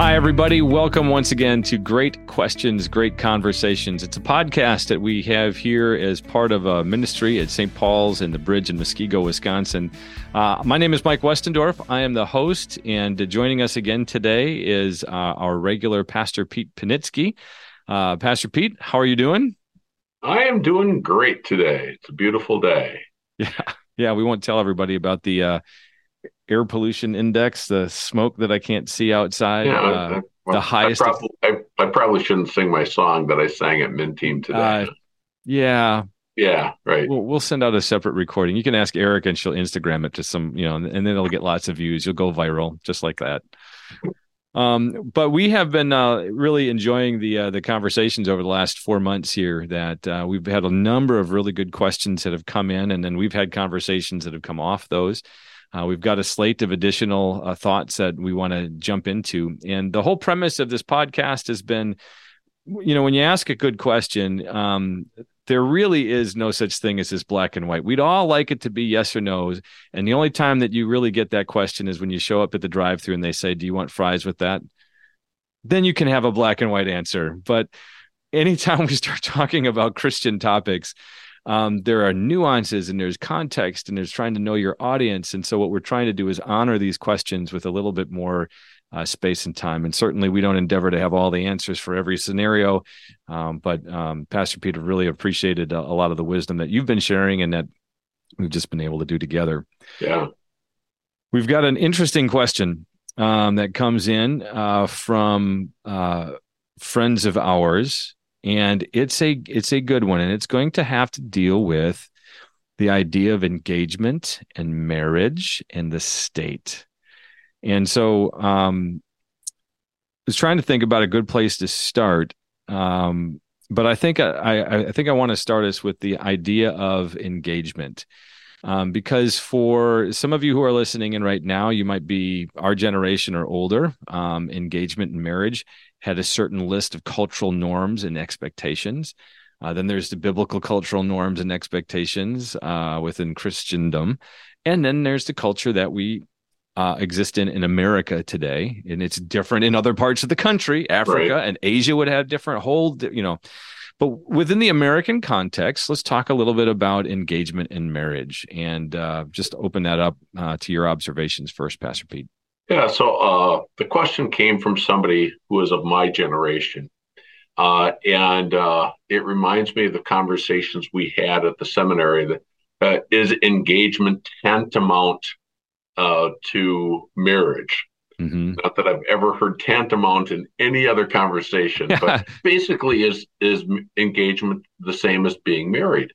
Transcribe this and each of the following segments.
Hi, everybody. Welcome once again to Great Questions, Great Conversations. It's a podcast that we have here as part of a ministry at St. Paul's in the Bridge in Muskego, Wisconsin. Uh, my name is Mike Westendorf. I am the host, and joining us again today is uh, our regular Pastor Pete Panitsky. Uh, Pastor Pete, how are you doing? I am doing great today. It's a beautiful day. Yeah, yeah. We won't tell everybody about the uh, air pollution index, the smoke that I can't see outside. Yeah, uh, well, the highest. I probably, I, I probably, shouldn't sing my song that I sang at Min Team today. Uh, yeah. Yeah, right. We'll, we'll, send out a separate recording. You can ask Eric, and she'll Instagram it to some, you know, and, and then it'll get lots of views. You'll go viral just like that. Um, but we have been uh, really enjoying the uh, the conversations over the last four months here. That uh, we've had a number of really good questions that have come in, and then we've had conversations that have come off those. Uh, we've got a slate of additional uh, thoughts that we want to jump into. And the whole premise of this podcast has been you know, when you ask a good question, um, there really is no such thing as this black and white. We'd all like it to be yes or no. And the only time that you really get that question is when you show up at the drive through and they say, Do you want fries with that? Then you can have a black and white answer. But anytime we start talking about Christian topics, um, there are nuances and there's context and there's trying to know your audience. And so, what we're trying to do is honor these questions with a little bit more uh, space and time. And certainly, we don't endeavor to have all the answers for every scenario. Um, but um, Pastor Peter really appreciated a, a, lot of the wisdom that you've been sharing and that we've just been able to do together. Yeah. We've got an interesting question um, that comes in uh, from uh, friends of ours and it's a it's a good one and it's going to have to deal with the idea of engagement and marriage and the state and so um I was trying to think about a good place to start um but I think I, I think I want to start us with the idea of engagement. Um, because for some of you who are listening in right now, you might be our generation or older. Um, engagement and marriage had a certain list of cultural norms and expectations. Uh, then there's the biblical cultural norms and expectations uh, within Christendom. And then there's the culture that we uh, exist in in America today. And it's different in other parts of the country. Africa right. and Asia would have different whole, you know. But within the American context, let's talk a little bit about engagement in marriage and uh, just open that up uh, to your observations first, Pastor Pete. Yeah, so uh, the question came from somebody who is of my generation. Uh, and uh, it reminds me of the conversations we had at the seminary that uh, is engagement tantamount uh, to marriage? Mm-hmm. Not that I've ever heard tantamount in any other conversation, but basically, is is engagement the same as being married?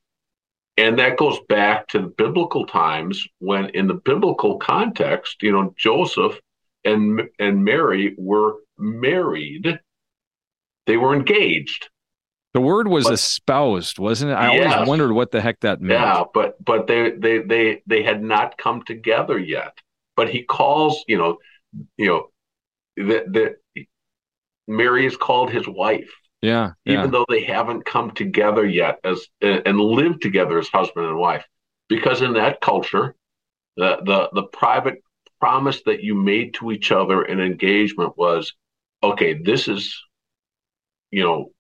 And that goes back to the biblical times when, in the biblical context, you know, Joseph and and Mary were married. They were engaged. The word was but, espoused, wasn't it? I yes. always wondered what the heck that meant. Yeah, but but they they they they had not come together yet. But he calls, you know, you know, that that Mary is called his wife. Yeah, yeah, even though they haven't come together yet as and lived together as husband and wife, because in that culture, the the the private promise that you made to each other in engagement was okay this is you know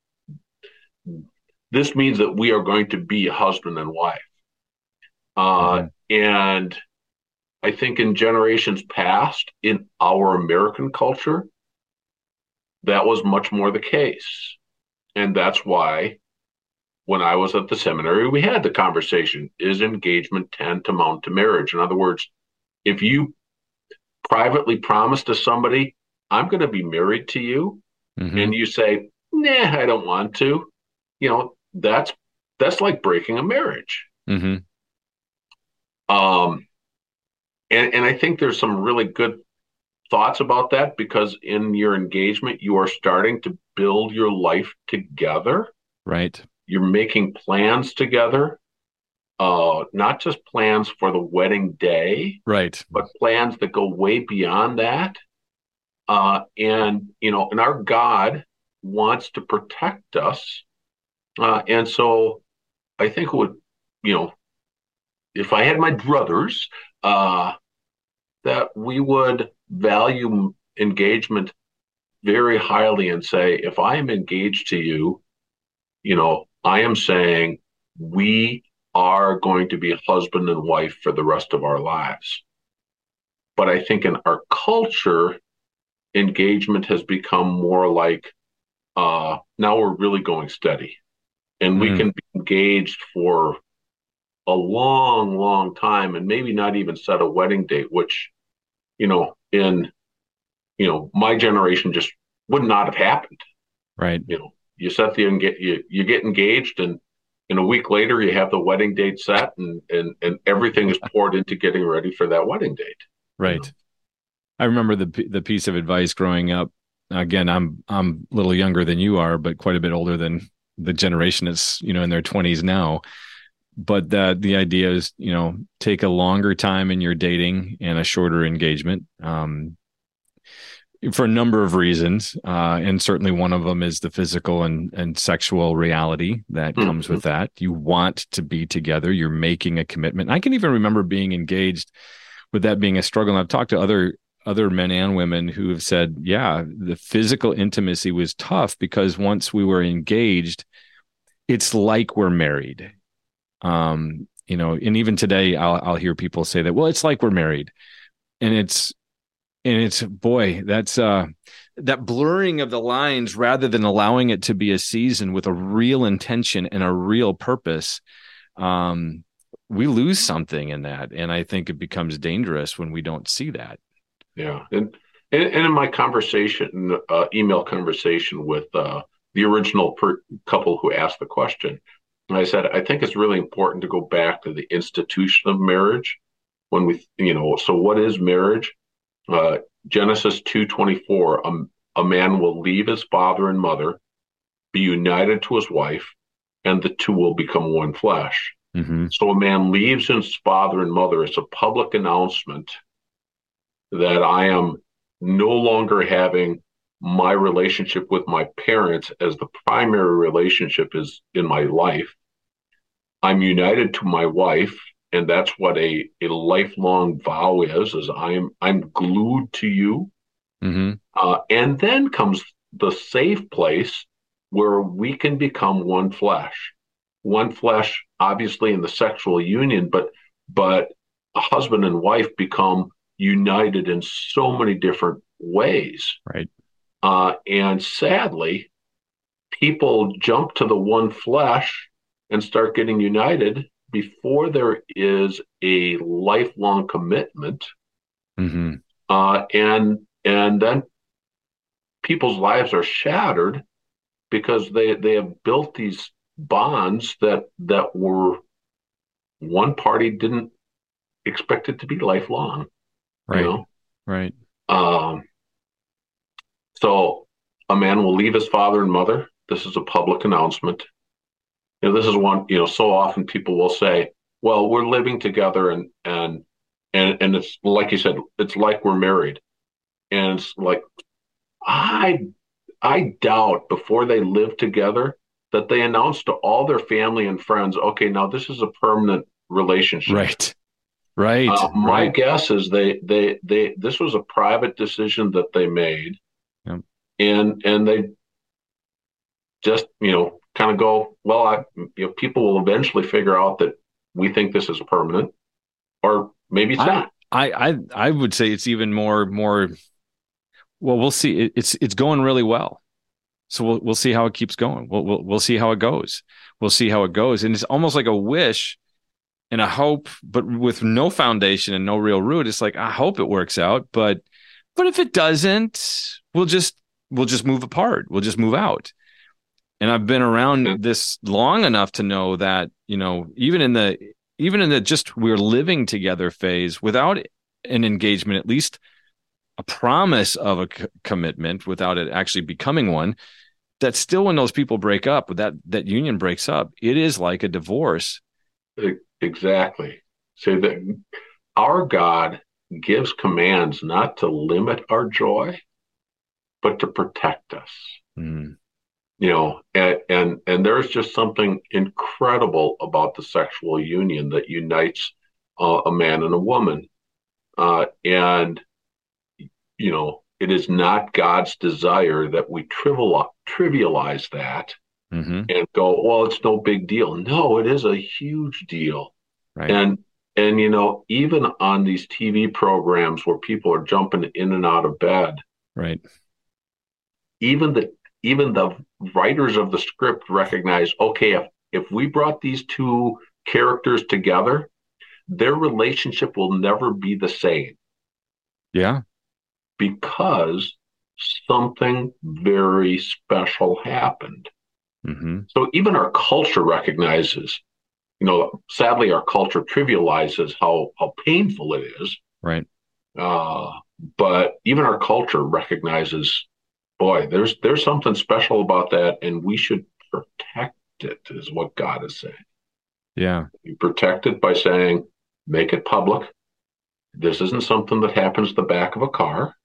this means that we are going to be husband and wife. Uh, mm-hmm. and i think in generations past in our american culture that was much more the case. And that's why when i was at the seminary we had the conversation is engagement tantamount to marriage? In other words if you privately promise to somebody, I'm going to be married to you, mm-hmm. and you say, nah, I don't want to, you know, that's that's like breaking a marriage. Mm-hmm. Um, and and I think there's some really good thoughts about that because in your engagement, you are starting to build your life together. Right. You're making plans together uh, not just plans for the wedding day, right, but plans that go way beyond that. Uh, and you know, and our God wants to protect us, uh, and so I think would, you know, if I had my brothers, uh, that we would value engagement very highly and say, if I am engaged to you, you know, I am saying we are going to be husband and wife for the rest of our lives. But I think in our culture, engagement has become more like uh, now we're really going steady and we mm. can be engaged for a long, long time and maybe not even set a wedding date, which, you know, in, you know, my generation just would not have happened. Right. You know, you set the, you, you get engaged and in a week later you have the wedding date set and, and, and everything is poured into getting ready for that wedding date. Right. You know? I remember the, the piece of advice growing up. Again, I'm, I'm a little younger than you are, but quite a bit older than the generation that's, you know, in their twenties now but that the idea is you know take a longer time in your dating and a shorter engagement um, for a number of reasons uh, and certainly one of them is the physical and, and sexual reality that mm-hmm. comes with that. You want to be together. You're making a commitment. I can even remember being engaged with that being a struggle. And i've talked to other other men and women who have said yeah the physical intimacy was tough because once we were engaged it's like we're married. Um you know and even today i'll i'll hear people say that well it's like we're married. And it's and it's boy that's uh that blurring of the lines rather than allowing it to be a season with a real intention and a real purpose um we lose something in that. And i think it becomes dangerous when we don't see that. Yeah. And and, in my conversation uh, email conversation with uh the original per- couple who asked the question and I said, I think it's really important to go back to the institution of marriage when we, you know, so what is marriage? Uh, Genesis 2.24, a, a man will leave his father and mother, be united to his wife, and the two will become one flesh. Mm-hmm. So a man leaves his father and mother. It's a public announcement that I am no longer having my relationship with my parents as the primary relationship is in my life. I'm united to my wife, and that's what a, a lifelong vow is, is I'm I'm glued to you. Mm-hmm. Uh, and then comes the safe place where we can become one flesh. One flesh, obviously in the sexual union, but but a husband and wife become united in so many different ways. Right. Uh, and sadly, people jump to the one flesh and start getting united before there is a lifelong commitment. Mm-hmm. Uh, and and then people's lives are shattered because they they have built these bonds that that were one party didn't expect it to be lifelong. Right. You know? Right. Um, so a man will leave his father and mother. This is a public announcement. You know, this is one, you know, so often people will say, well, we're living together and and and and it's like you said, it's like we're married. And it's like I I doubt before they live together that they announce to all their family and friends, okay, now this is a permanent relationship. Right. Right. Uh, my right. guess is they they they this was a private decision that they made and and they just you know kind of go well I, you know people will eventually figure out that we think this is permanent or maybe it's I, not. I, I i would say it's even more more well we'll see. It, it's it's going really well. So we'll we'll see how it keeps going. We'll, we'll we'll see how it goes. We'll see how it goes. And it's almost like a wish and a hope but with no foundation and no real root. It's like i hope it works out but but if it doesn't we'll just we'll just move apart. We'll just move out. And I've been around this long enough to know that, you know, even in the even in the just we're living together phase without an engagement, at least a promise of a c- commitment without it actually becoming one, that still when those people break up, that that union breaks up, it is like a divorce. Exactly. So that our God gives commands not to limit our joy, but to protect us. Mm. You know, and, and and there's just something incredible about the sexual union that unites uh, a man and a woman, uh, and you know, it is not God's desire that we trivial, trivialize that mm-hmm. and go, well, it's no big deal. No, it is a huge deal. Right. And and you know, even on these TV programs where people are jumping in and out of bed, right? Even the even the writers of the script recognize, okay, if if we brought these two characters together, their relationship will never be the same. Yeah. Because something very special happened. Mm-hmm. So even our culture recognizes, you know, sadly, our culture trivializes how how painful it is. Right. Uh, but even our culture recognizes, boy, there's there's something special about that, and we should protect it. Is what God is saying. Yeah. You protect it by saying, make it public. This isn't something that happens the back of a car.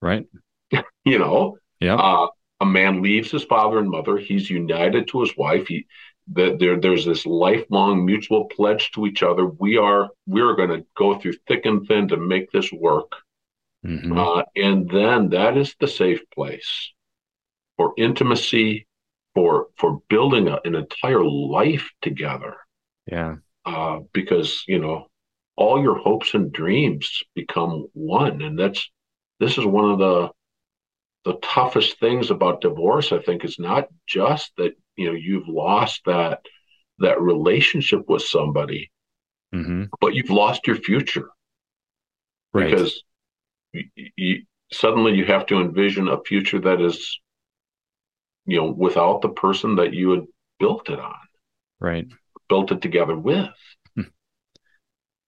Right. you know, yeah. Uh, a man leaves his father and mother. He's united to his wife. He, the, there, there's this lifelong mutual pledge to each other. We are, we are going to go through thick and thin to make this work. Mm-hmm. Uh, and then that is the safe place for intimacy, for for building a, an entire life together. Yeah. Uh, because you know all your hopes and dreams become one, and that's this is one of the the toughest things about divorce. I think is not just that you know you've lost that that relationship with somebody, mm-hmm. but you've lost your future. Right. Because you, suddenly you have to envision a future that is, you know, without the person that you had built it on. Right built it together with.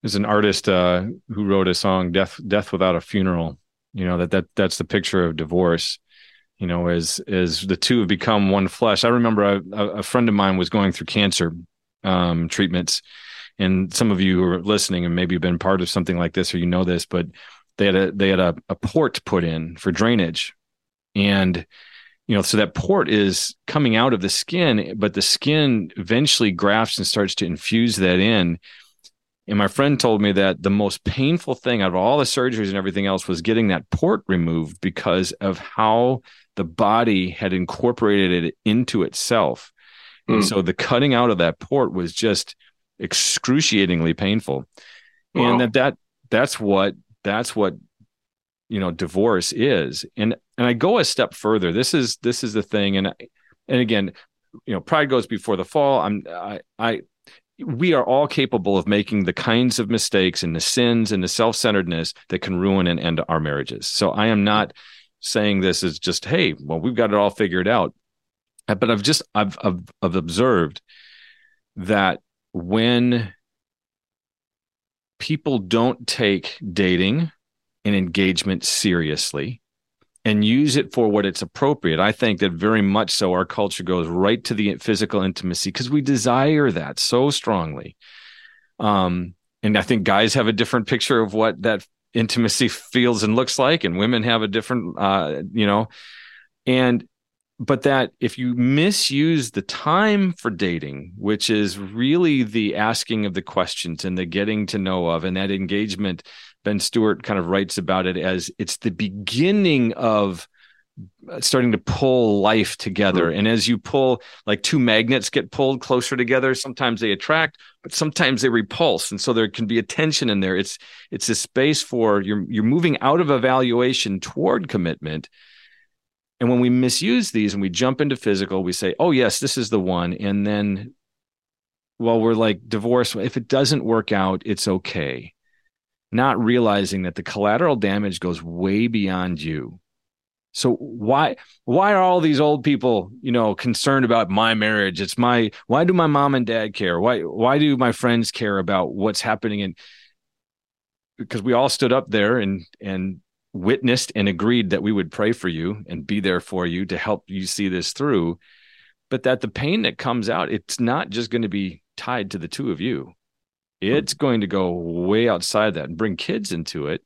There's an artist uh, who wrote a song, "Death Death Without a Funeral." You know that that that's the picture of divorce. You know, as as the two have become one flesh. I remember a, a friend of mine was going through cancer um, treatments, and some of you who are listening and maybe been part of something like this or you know this, but they had a they had a, a port put in for drainage, and you know so that port is coming out of the skin but the skin eventually grafts and starts to infuse that in and my friend told me that the most painful thing out of all the surgeries and everything else was getting that port removed because of how the body had incorporated it into itself mm. and hmm. so the cutting out of that port was just excruciatingly painful wow. and that that that's what that's what you know divorce is. And and i go a step further. This is this is the thing. And and again you know pride goes before the fall. I'm i i we are all capable of making the kinds of mistakes and the sins and the self-centeredness that can ruin and end our marriages. So i am not saying this is just hey well we've got it all figured out. But i've just i've i've, I've observed that when people don't take dating and engagement seriously and use it for what it's appropriate. I think that very much so our culture goes right to the physical intimacy because we desire that so strongly. Um, and I think guys have a different picture of what that intimacy feels and looks like, and women have a different, uh, you know, and but that if you misuse the time for dating, which is really the asking of the questions and the getting to know of and that engagement Ben Stewart kind of writes about it as it's the beginning of uh, starting to pull life together. Mm-hmm. And as you pull, like two magnets get pulled closer together, sometimes they attract, but sometimes they repulse. And so there can be a tension in there. It's it's a space for you're you're moving out of evaluation toward commitment. And when we misuse these and we jump into physical, we say, oh yes, this is the one. And then well, we're like divorce. If it doesn't work out, it's okay not realizing that the collateral damage goes way beyond you. So why why are all these old people, you know, concerned about my marriage? It's my why do my mom and dad care? Why why do my friends care about what's happening and because we all stood up there and and witnessed and agreed that we would pray for you and be there for you to help you see this through but that the pain that comes out it's not just going to be tied to the two of you it's going to go way outside that and bring kids into it.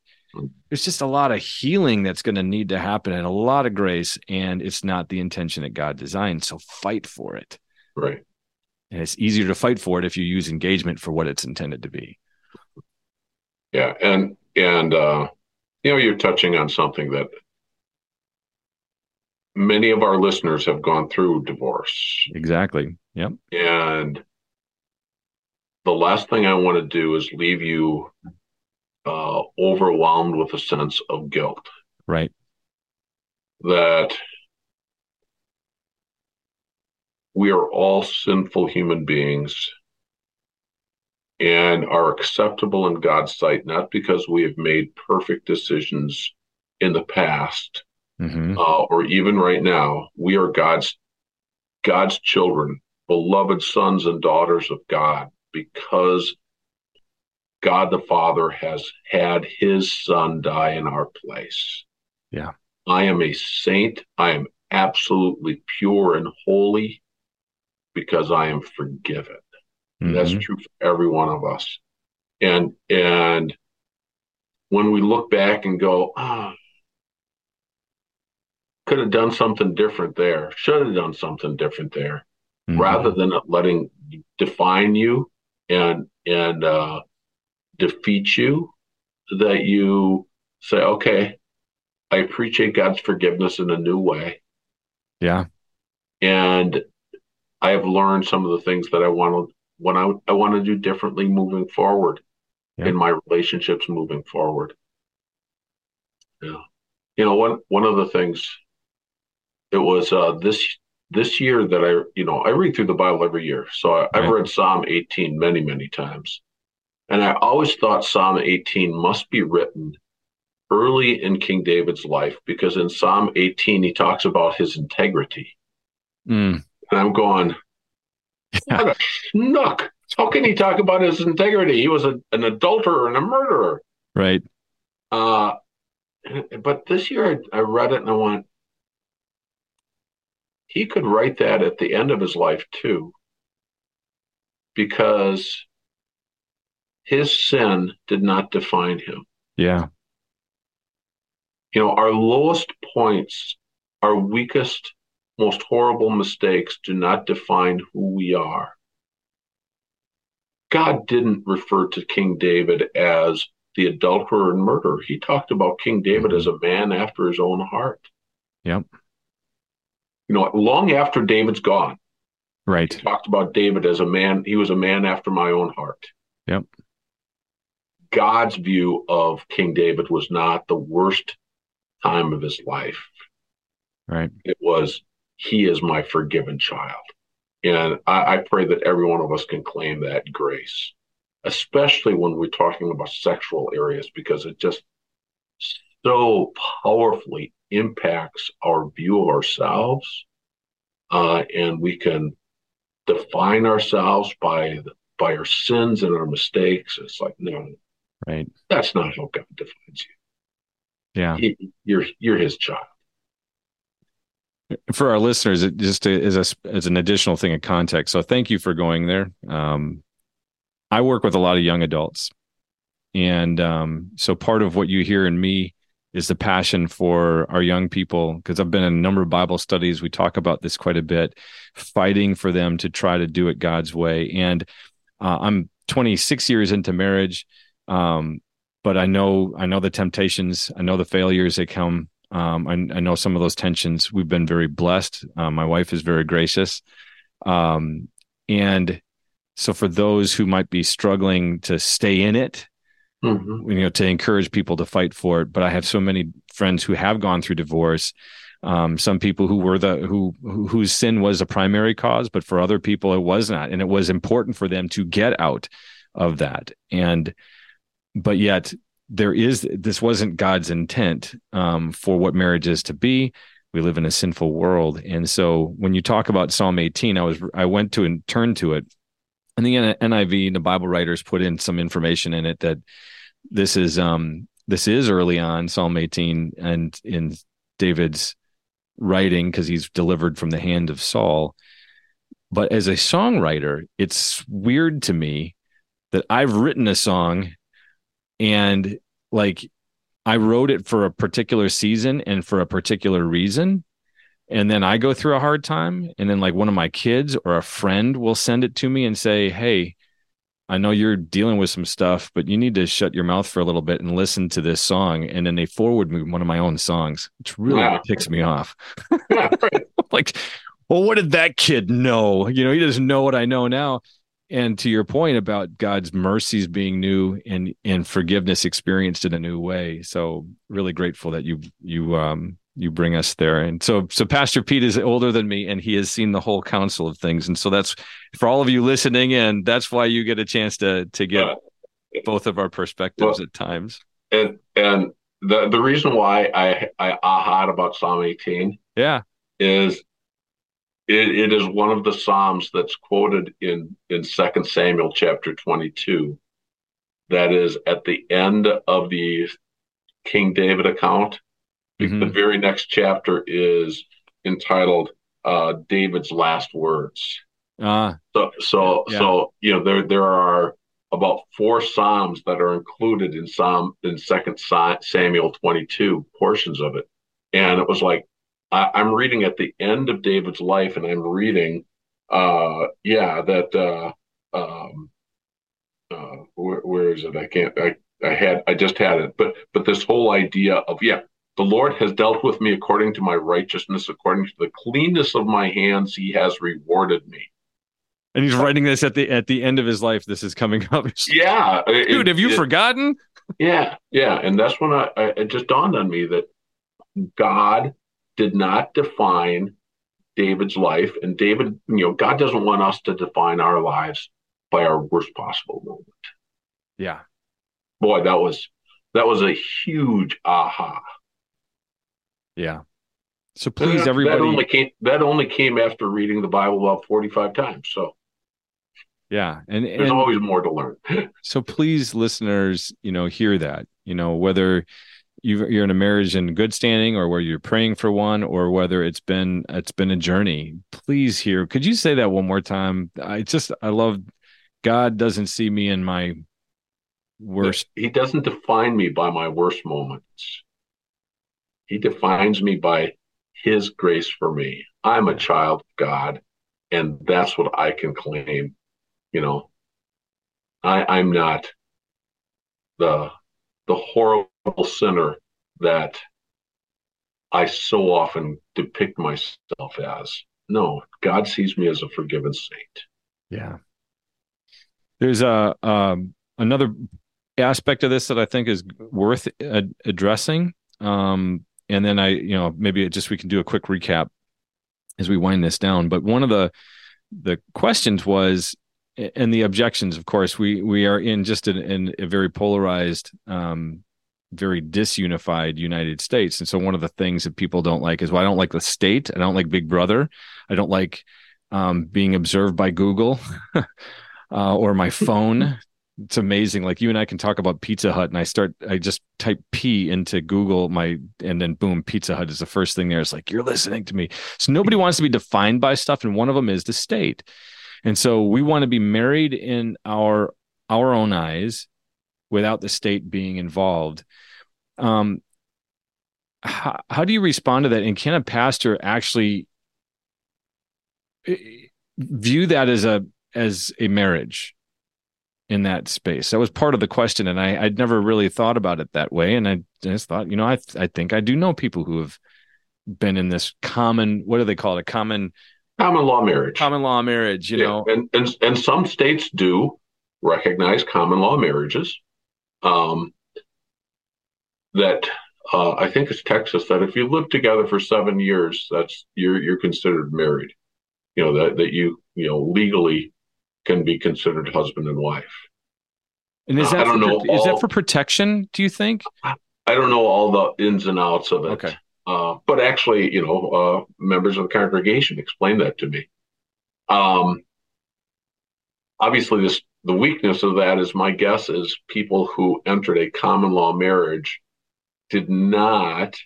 There's just a lot of healing that's going to need to happen and a lot of grace. And it's not the intention that God designed. So fight for it. Right. And it's easier to fight for it if you use engagement for what it's intended to be. Yeah. And, and, uh, you know, you're touching on something that many of our listeners have gone through divorce. Exactly. Yep. And the last thing I want to do is leave you uh, overwhelmed with a sense of guilt. Right. That we are all sinful human beings and are acceptable in God's sight, not because we have made perfect decisions in the past mm-hmm. uh, or even right now. We are God's God's children, beloved sons and daughters of God, because God the Father has had His Son die in our place. Yeah, I am a saint. I am absolutely pure and holy because I am forgiven. Mm-hmm. That's true for every one of us. And and when we look back and go, ah, could have done something different there, should have done something different there, mm-hmm. rather than letting define you and and uh, defeat you, that you say, okay, I appreciate God's forgiveness in a new way. Yeah. And I have learned some of the things that I want to when I I want to do differently moving forward yeah. in my relationships moving forward. Yeah. You know, one one of the things it was uh this this year that I you know, I read through the Bible every year. So I, have read Psalm 18 many, many times. And I always thought Psalm 18 must be written early in King David's life because in Psalm 18 he talks about his integrity. Mm. And I'm going, yeah. what a schnook. How can he talk about his integrity? He was a, an adulterer and a murderer. Right. Uh, but this year I, I read it and I went, he could write that at the end of his life too, because his sin did not define him. Yeah. You know, our lowest points, our weakest most horrible mistakes do not define who we are. God didn't refer to King David as the adulterer and murderer. He talked about King David as a man after his own heart. Yep. You know, long after David's gone, right? He talked about David as a man. He was a man after my own heart. Yep. God's view of King David was not the worst time of his life. Right. It was he is my forgiven child. And I, I pray that every one of us can claim that grace, especially when we're talking about sexual areas, because it just so powerfully impacts our view of ourselves. Uh, and we can define ourselves by the, by our sins and our mistakes. It's like, no, right. That's not how God defines you. Yeah. He, you're, you're his child for our listeners, it just as a an additional thing of context. So thank you for going there. Um, I work with a lot of young adults, and um, so part of what you hear in me is the passion for our young people because I've been in a number of Bible studies. We talk about this quite a bit, fighting for them to try to do it God's way. And uh, I'm 26 years into marriage, um, but I know I know the temptations, I know the failures that come um, I, I, know some of those tensions. We've been very blessed. Uh, my wife is very gracious. Um, and so for those who might be struggling to stay in it, mm-hmm. you know, to encourage people to fight for it. But I have so many friends who have gone through divorce. Um, some people who were the who, who whose sin was a primary cause, but for other people it was not, and it was important for them to get out of that. And but yet there is this wasn't God's intent um, for what marriage is to be. We live in a sinful world, and so when you talk about Psalm 18, I was I went to and turned to it, and the NIV, and the Bible writers put in some information in it that this is um this is early on Psalm 18 and in David's writing because he's delivered from the hand of Saul. But as a songwriter, it's weird to me that I've written a song and like I wrote it for a particular season and for a particular reason. And then I go through a hard time. And then, like, one of my kids or a friend will send it to me and say, Hey, I know you're dealing with some stuff, but you need to shut your mouth for a little bit and listen to this song. And then they forward me one of my own songs, which really wow. ticks me off. like, well, what did that kid know? You know, he doesn't know what I know now. And to your point about God's mercies being new and and forgiveness experienced in a new way. So really grateful that you you um you bring us there. And so, so Pastor Pete is older than me, and he has seen the whole counsel of things. And so that's for all of you listening in. That's why you get a chance to to get uh, both of our perspectives well, at times. And and the the reason why I I aha about Psalm 18, yeah, is it, it is one of the psalms that's quoted in in Second Samuel chapter 22. That is at the end of the King David account Mm-hmm. The very next chapter is entitled uh, David's Last Words. Uh, so, so, yeah. so you know, there there are about four psalms that are included in Psalm in Second Samuel 22 portions of it, and it was like I, am reading at the end of David's life, and I'm reading, uh, yeah, that uh, um, uh, where, where is it? I can't. I I had I just had it, but but this whole idea of yeah, the Lord has dealt with me according to my righteousness, according to the cleanness of my hands, he has rewarded me. And he's writing this at the at the end of his life. This is coming up. Yeah, dude, it, have you it, forgotten? Yeah, yeah, and that's when I, I it just dawned on me that God did not define David's life, and David, you know, God doesn't want us to define our lives by our worst possible moment. Yeah, boy, that was that was a huge aha. Yeah. So please, that, everybody. That only came. That only came after reading the Bible about forty-five times. So. Yeah, and there's and, always more to learn. so please, listeners, you know, hear that. You know, whether you're in a marriage in good standing, or where you're praying for one, or whether it's been it's been a journey. Please hear. Could you say that one more time? I just I love. God doesn't see me in my worst. He doesn't define me by my worst moments. He defines me by his grace for me. I'm a child of God, and that's what I can claim. You know, I, I'm not the the horrible sinner that I so often depict myself as. No, God sees me as a forgiven saint. Yeah. There's a um, another aspect of this that I think is worth ad- addressing. Um, and then I, you know, maybe just we can do a quick recap as we wind this down. But one of the the questions was, and the objections, of course, we we are in just in, in a very polarized, um, very disunified United States, and so one of the things that people don't like is, well, I don't like the state, I don't like Big Brother, I don't like um, being observed by Google. uh, or my phone it's amazing. Like you and I can talk about Pizza Hut, and I start, I just type P into Google, my, and then boom, Pizza Hut is the first thing there. It's like you're listening to me. So nobody wants to be defined by stuff, and one of them is the state. And so we want to be married in our our own eyes, without the state being involved. Um, how, how do you respond to that? And can a pastor actually eh, view that as a as a marriage? in that space. That was part of the question, and I, I'd never really thought about it that way. And I just thought, you know, I I think I do know people who have been in this common what do they call it? A common common law marriage. Common law marriage, you yeah. know. And, and and some states do recognize common law marriages. Um, that uh, I think it's Texas that if you live together for seven years, that's you're you're considered married. You know that that you you know legally can be considered husband and wife. And is that, for, know is all, that for protection, do you think? I don't know all the ins and outs of it. Okay. Uh, but actually, you know, uh, members of the congregation explained that to me. Um, obviously, this the weakness of that is my guess is people who entered a common law marriage did not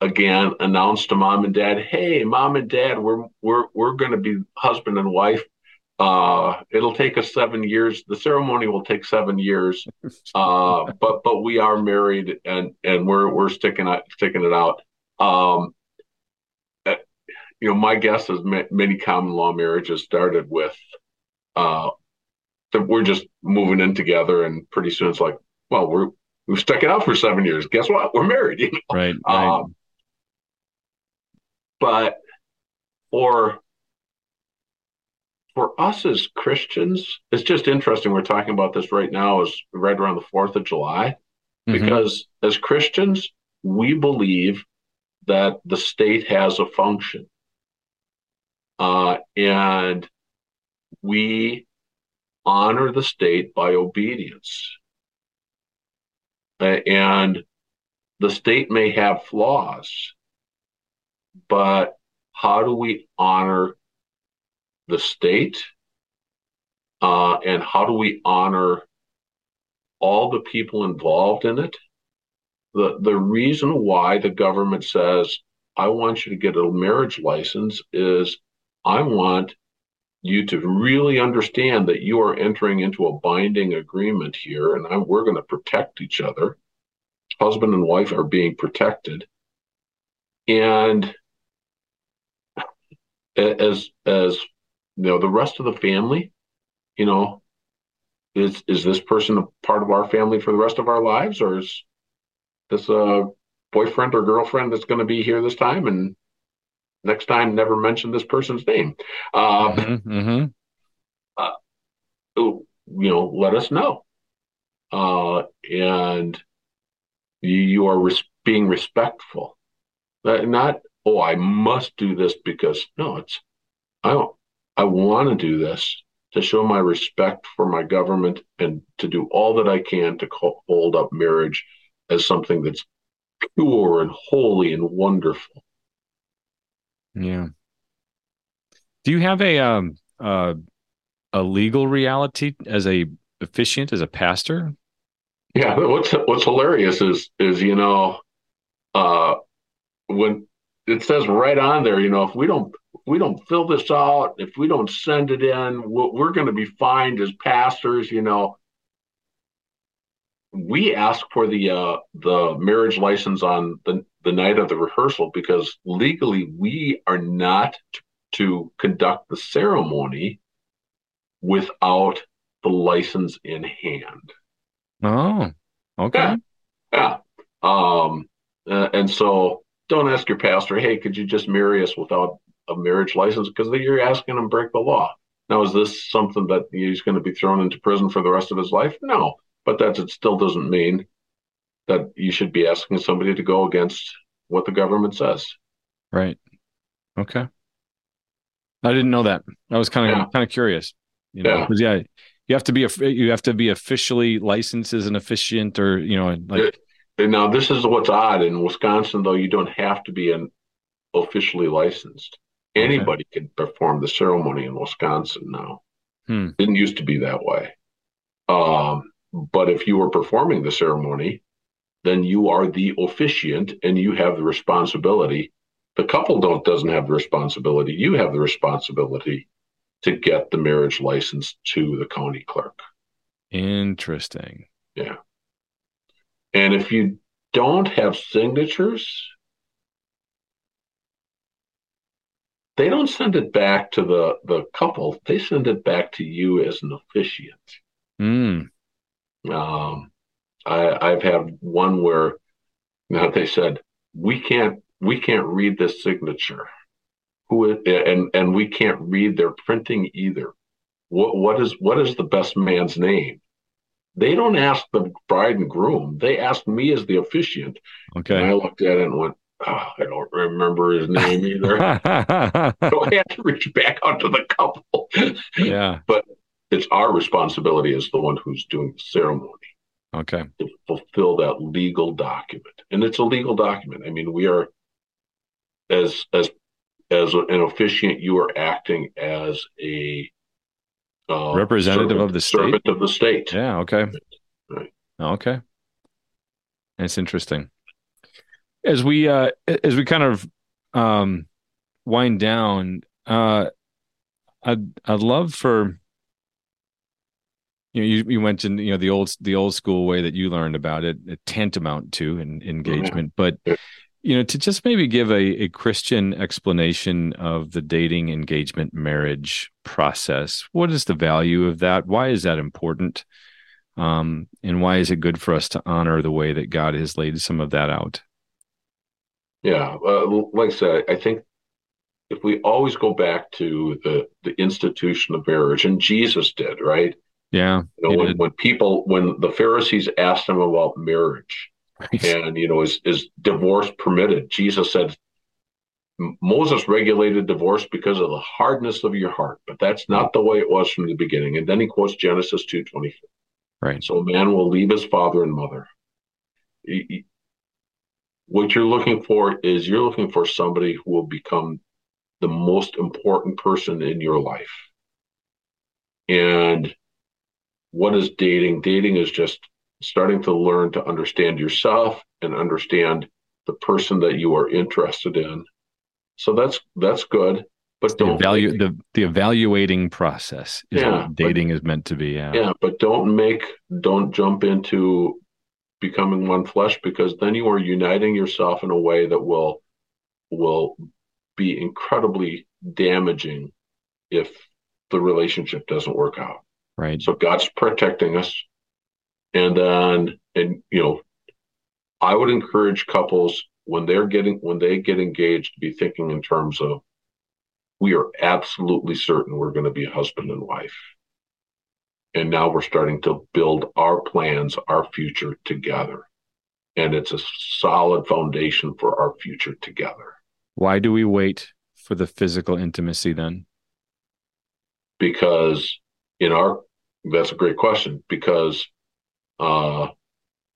again announce to mom and dad, "Hey, mom and dad, we're we're we're going to be husband and wife uh, it'll take us seven years. The ceremony will take seven years, uh, but but we are married and and we're we're sticking out sticking it out. Um, uh, you know, my guess is ma- many common law marriages started with uh, we're just moving in together, and pretty soon it's like, well, we're we've stuck it out for seven years. Guess what? We're married. You know? Right. right. Um, but for for us as Christians, it's just interesting. We're talking about this right now, is right around the Fourth of July, mm-hmm. because as Christians, we believe that the state has a function, uh, and we honor the state by obedience. And the state may have flaws, but how do we honor the state? Uh, and how do we honor all the people involved in it? The, the reason why the government says, I want you to get a marriage license is I want you to really understand that you are entering into a binding agreement here, and I'm, we're going to protect each other. Husband and wife are being protected, and as as you know, the rest of the family, you know, is is this person a part of our family for the rest of our lives, or is this a boyfriend or girlfriend that's going to be here this time and next time never mention this person's name. Um, mm-hmm, mm-hmm. Uh, you know let us know. Uh, and you, you are res- being respectful. Uh, not oh i must do this because no it's i don't i want to do this to show my respect for my government and to do all that i can to hold up marriage as something that's pure and holy and wonderful yeah. Do you have a um uh, a legal reality as a officiant as a pastor? Yeah, what's what's hilarious is is you know uh when it says right on there, you know, if we don't if we don't fill this out, if we don't send it in, we're going to be fined as pastors, you know we ask for the uh, the marriage license on the, the night of the rehearsal because legally we are not to conduct the ceremony without the license in hand. Oh, okay. Yeah. yeah. Um, uh, and so don't ask your pastor, hey, could you just marry us without a marriage license? Because you're asking him to break the law. Now, is this something that he's going to be thrown into prison for the rest of his life? No but that it still doesn't mean that you should be asking somebody to go against what the government says. Right. Okay. I didn't know that. I was kind of yeah. kind of curious. You know, yeah. yeah, you have to be a you have to be officially licensed as an officiant, or you know, like. Now this is what's odd in Wisconsin, though. You don't have to be an officially licensed. Anybody okay. can perform the ceremony in Wisconsin now. Hmm. Didn't used to be that way. Um, but if you are performing the ceremony, then you are the officiant and you have the responsibility. The couple don't doesn't have the responsibility. You have the responsibility to get the marriage license to the county clerk. Interesting. Yeah. And if you don't have signatures, they don't send it back to the, the couple. They send it back to you as an officiant. Mm. Um, I, I've had one where now they said we can't we can't read this signature, who and and we can't read their printing either. What what is what is the best man's name? They don't ask the bride and groom. They ask me as the officiant. Okay. And I looked at it and went, oh, I don't remember his name either. so I had to reach back out to the couple. Yeah. But it's our responsibility as the one who's doing the ceremony. Okay. To fulfill that legal document. And it's a legal document. I mean, we are as as as an officiant, you are acting as a uh, representative servant, of the state. Servant of the state. Yeah. Okay. Right. Okay. That's interesting. As we uh as we kind of um wind down, uh I'd I'd love for you know, you, you mentioned you know the old the old school way that you learned about it, tantamount to an engagement, but you know to just maybe give a, a Christian explanation of the dating, engagement, marriage process. What is the value of that? Why is that important? Um, and why is it good for us to honor the way that God has laid some of that out? Yeah, uh, like I said, I think if we always go back to the the institution of marriage, and Jesus did, right? Yeah. You know, when, when people, when the Pharisees asked him about marriage, right. and you know, is is divorce permitted? Jesus said, Moses regulated divorce because of the hardness of your heart, but that's not the way it was from the beginning. And then he quotes Genesis two twenty four. Right. So a man will leave his father and mother. What you're looking for is you're looking for somebody who will become the most important person in your life. And what is dating? Dating is just starting to learn to understand yourself and understand the person that you are interested in. So that's that's good. But don't value the the evaluating process is yeah, what dating but, is meant to be. Yeah. Yeah, but don't make don't jump into becoming one flesh because then you are uniting yourself in a way that will will be incredibly damaging if the relationship doesn't work out. Right. So God's protecting us. And then and you know, I would encourage couples when they're getting when they get engaged to be thinking in terms of we are absolutely certain we're going to be husband and wife. And now we're starting to build our plans, our future together. And it's a solid foundation for our future together. Why do we wait for the physical intimacy then? Because in our, that's a great question, because uh,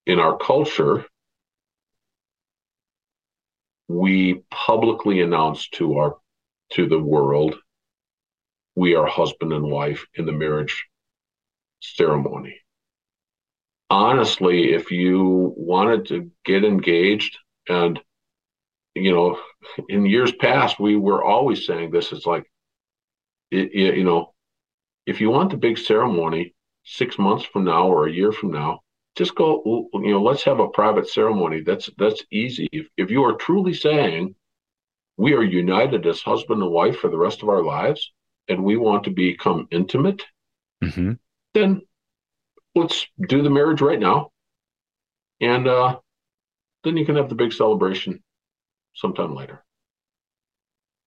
in our culture, we publicly announce to our to the world we are husband and wife in the marriage ceremony. Honestly, if you wanted to get engaged and you know, in years past, we were always saying this is like, it, it, you know, if you want the big ceremony six months from now or a year from now, just go, you know, let's have a private ceremony. That's that's easy. If, if you are truly saying we are united as husband and wife for the rest of our lives, and we want to become intimate, mm-hmm. then let's do the marriage right now, and uh, then you can have the big celebration sometime later.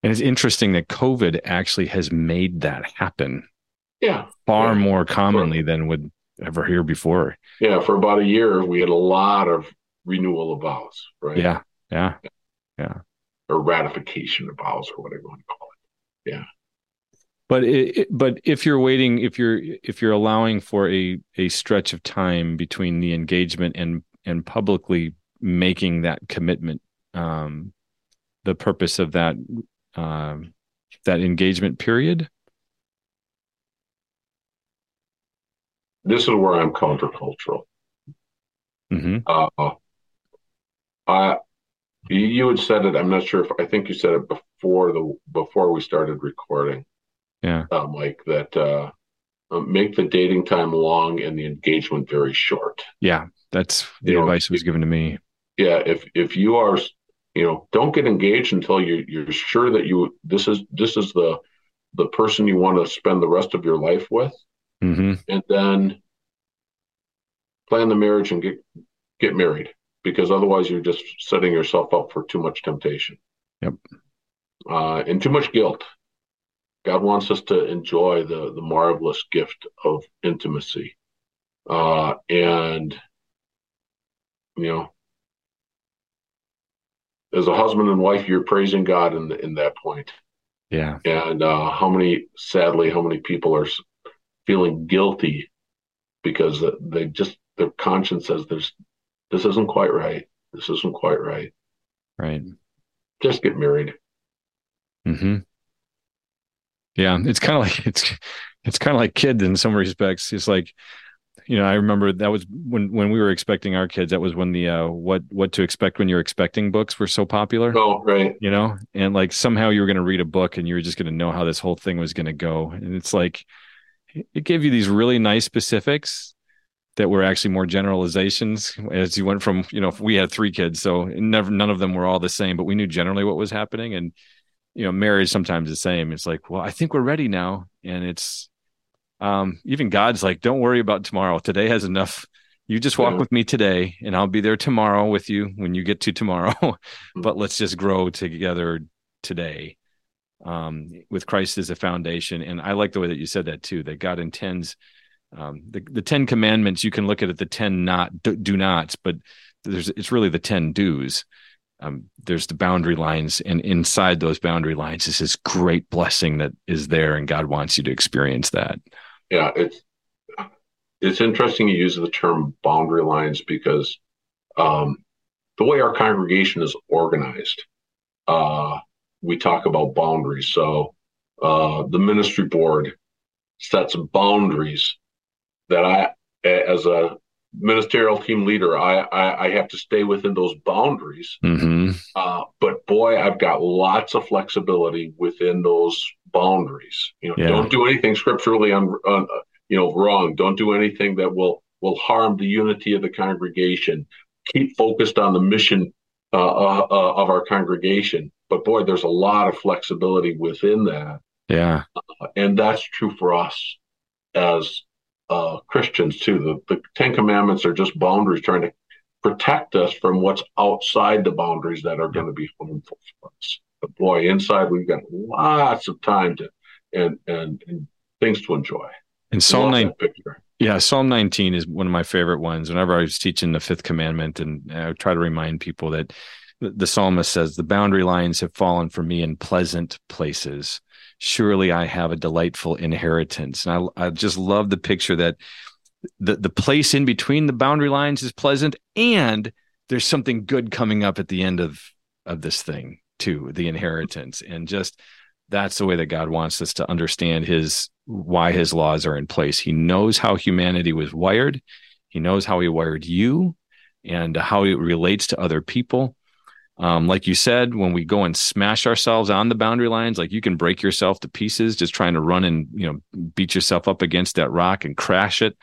And it's interesting that COVID actually has made that happen. Yeah. Far yeah. more commonly for, than would ever hear before. Yeah. For about a year, we had a lot of renewal of vows, right? Yeah. Yeah. Yeah. Or ratification of vows or whatever you want to call it. Yeah. But it, but if you're waiting, if you're if you're allowing for a a stretch of time between the engagement and and publicly making that commitment um, the purpose of that um, that engagement period? This is where I'm countercultural. Mm-hmm. Uh, I you had said it. I'm not sure if I think you said it before the before we started recording. Yeah, uh, Mike. That uh, uh make the dating time long and the engagement very short. Yeah, that's the you advice know, was given to me. Yeah, if if you are you know don't get engaged until you you're sure that you this is this is the the person you want to spend the rest of your life with mm-hmm. and then plan the marriage and get get married because otherwise you're just setting yourself up for too much temptation yep uh, and too much guilt god wants us to enjoy the the marvelous gift of intimacy uh, and you know as a husband and wife, you're praising God in the, in that point. Yeah. And uh, how many, sadly, how many people are feeling guilty because they just their conscience says there's this isn't quite right. This isn't quite right. Right. Just get married. Hmm. Yeah, it's kind of like it's it's kind of like kid in some respects. It's like you know, I remember that was when when we were expecting our kids. That was when the uh, what what to expect when you're expecting books were so popular. Oh, right. You know, and like somehow you were going to read a book and you were just going to know how this whole thing was going to go. And it's like it gave you these really nice specifics that were actually more generalizations as you went from you know we had three kids so never none of them were all the same but we knew generally what was happening and you know, marriage sometimes the same. It's like, well, I think we're ready now, and it's um, even God's like, don't worry about tomorrow. Today has enough. You just walk yeah. with me today, and I'll be there tomorrow with you when you get to tomorrow. but let's just grow together today um, with Christ as a foundation. And I like the way that you said that too. That God intends um, the the Ten Commandments. You can look at it the ten not do, do nots, but there's it's really the ten do's um, there's the boundary lines and inside those boundary lines is this great blessing that is there and god wants you to experience that yeah it's it's interesting you use the term boundary lines because um, the way our congregation is organized uh, we talk about boundaries so uh, the ministry board sets boundaries that i as a ministerial team leader, I, I, I have to stay within those boundaries. Mm-hmm. Uh, but boy, I've got lots of flexibility within those boundaries. You know, yeah. don't do anything scripturally on, on, you know wrong. Don't do anything that will will harm the unity of the congregation. Keep focused on the mission uh, uh, uh of our congregation. But boy, there's a lot of flexibility within that. Yeah, uh, and that's true for us as uh, Christians too. The, the Ten Commandments are just boundaries trying to protect us from what's outside the boundaries that are going to be harmful for us. But boy, inside we've got lots of time to and and, and things to enjoy. And Psalm nine, yeah, Psalm nineteen is one of my favorite ones. Whenever I was teaching the fifth commandment, and uh, I try to remind people that the, the psalmist says, "The boundary lines have fallen for me in pleasant places." surely I have a delightful inheritance. And I, I just love the picture that the, the place in between the boundary lines is pleasant and there's something good coming up at the end of, of this thing too, the inheritance. And just that's the way that God wants us to understand his, why his laws are in place. He knows how humanity was wired. He knows how he wired you and how it relates to other people. Um, like you said, when we go and smash ourselves on the boundary lines, like you can break yourself to pieces just trying to run and you know beat yourself up against that rock and crash it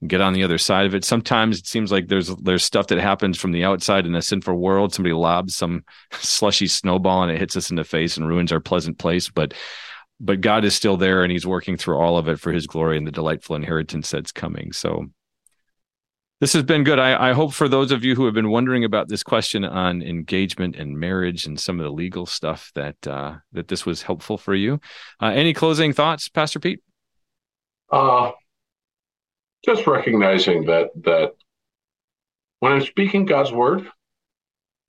and get on the other side of it. Sometimes it seems like there's there's stuff that happens from the outside in a sinful world. Somebody lobs some slushy snowball and it hits us in the face and ruins our pleasant place. But but God is still there and He's working through all of it for His glory and the delightful inheritance that's coming. So this has been good. I, I, hope for those of you who have been wondering about this question on engagement and marriage and some of the legal stuff that uh, that this was helpful for you. Uh, any closing thoughts, Pastor Pete? Uh, just recognizing that that when I'm speaking God's word,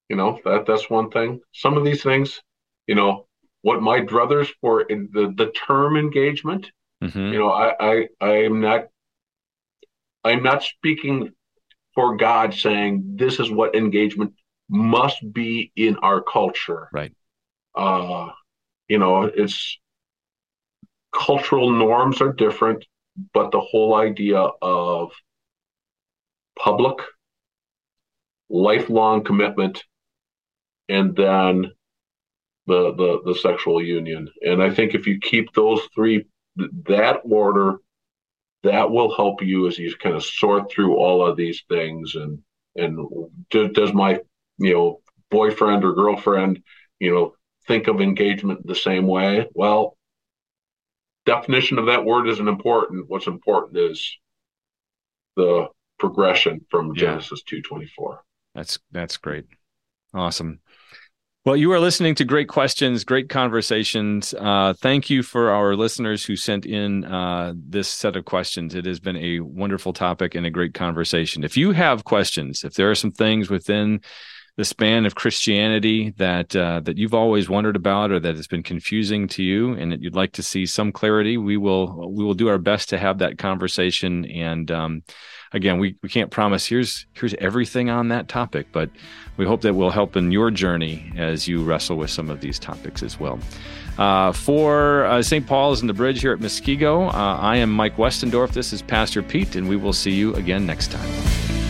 you know that that's one thing. Some of these things, you know, what my druthers for the the term engagement. Mm-hmm. You know, I I I am not I'm not speaking for God saying this is what engagement must be in our culture. Right. Uh, you know, it's cultural norms are different, but the whole idea of public, lifelong commitment, and then the the the sexual union. And I think if you keep those three that order that will help you as you kind of sort through all of these things. And and do, does my you know boyfriend or girlfriend you know think of engagement the same way? Well definition of that word isn't important. What's important is the progression from genesis yeah. 224 that's that's great. Awesome well, you are listening to great questions, great conversations. Uh, thank you for our listeners who sent in uh, this set of questions. It has been a wonderful topic and a great conversation. If you have questions, if there are some things within the span of Christianity that uh, that you've always wondered about or that has been confusing to you, and that you'd like to see some clarity, we will we will do our best to have that conversation and. Um, again, we, we can't promise here's here's everything on that topic, but we hope that will help in your journey as you wrestle with some of these topics as well. Uh, for uh, St. Paul's and the Bridge here at Muskego, uh, I am Mike Westendorf. This is Pastor Pete, and we will see you again next time.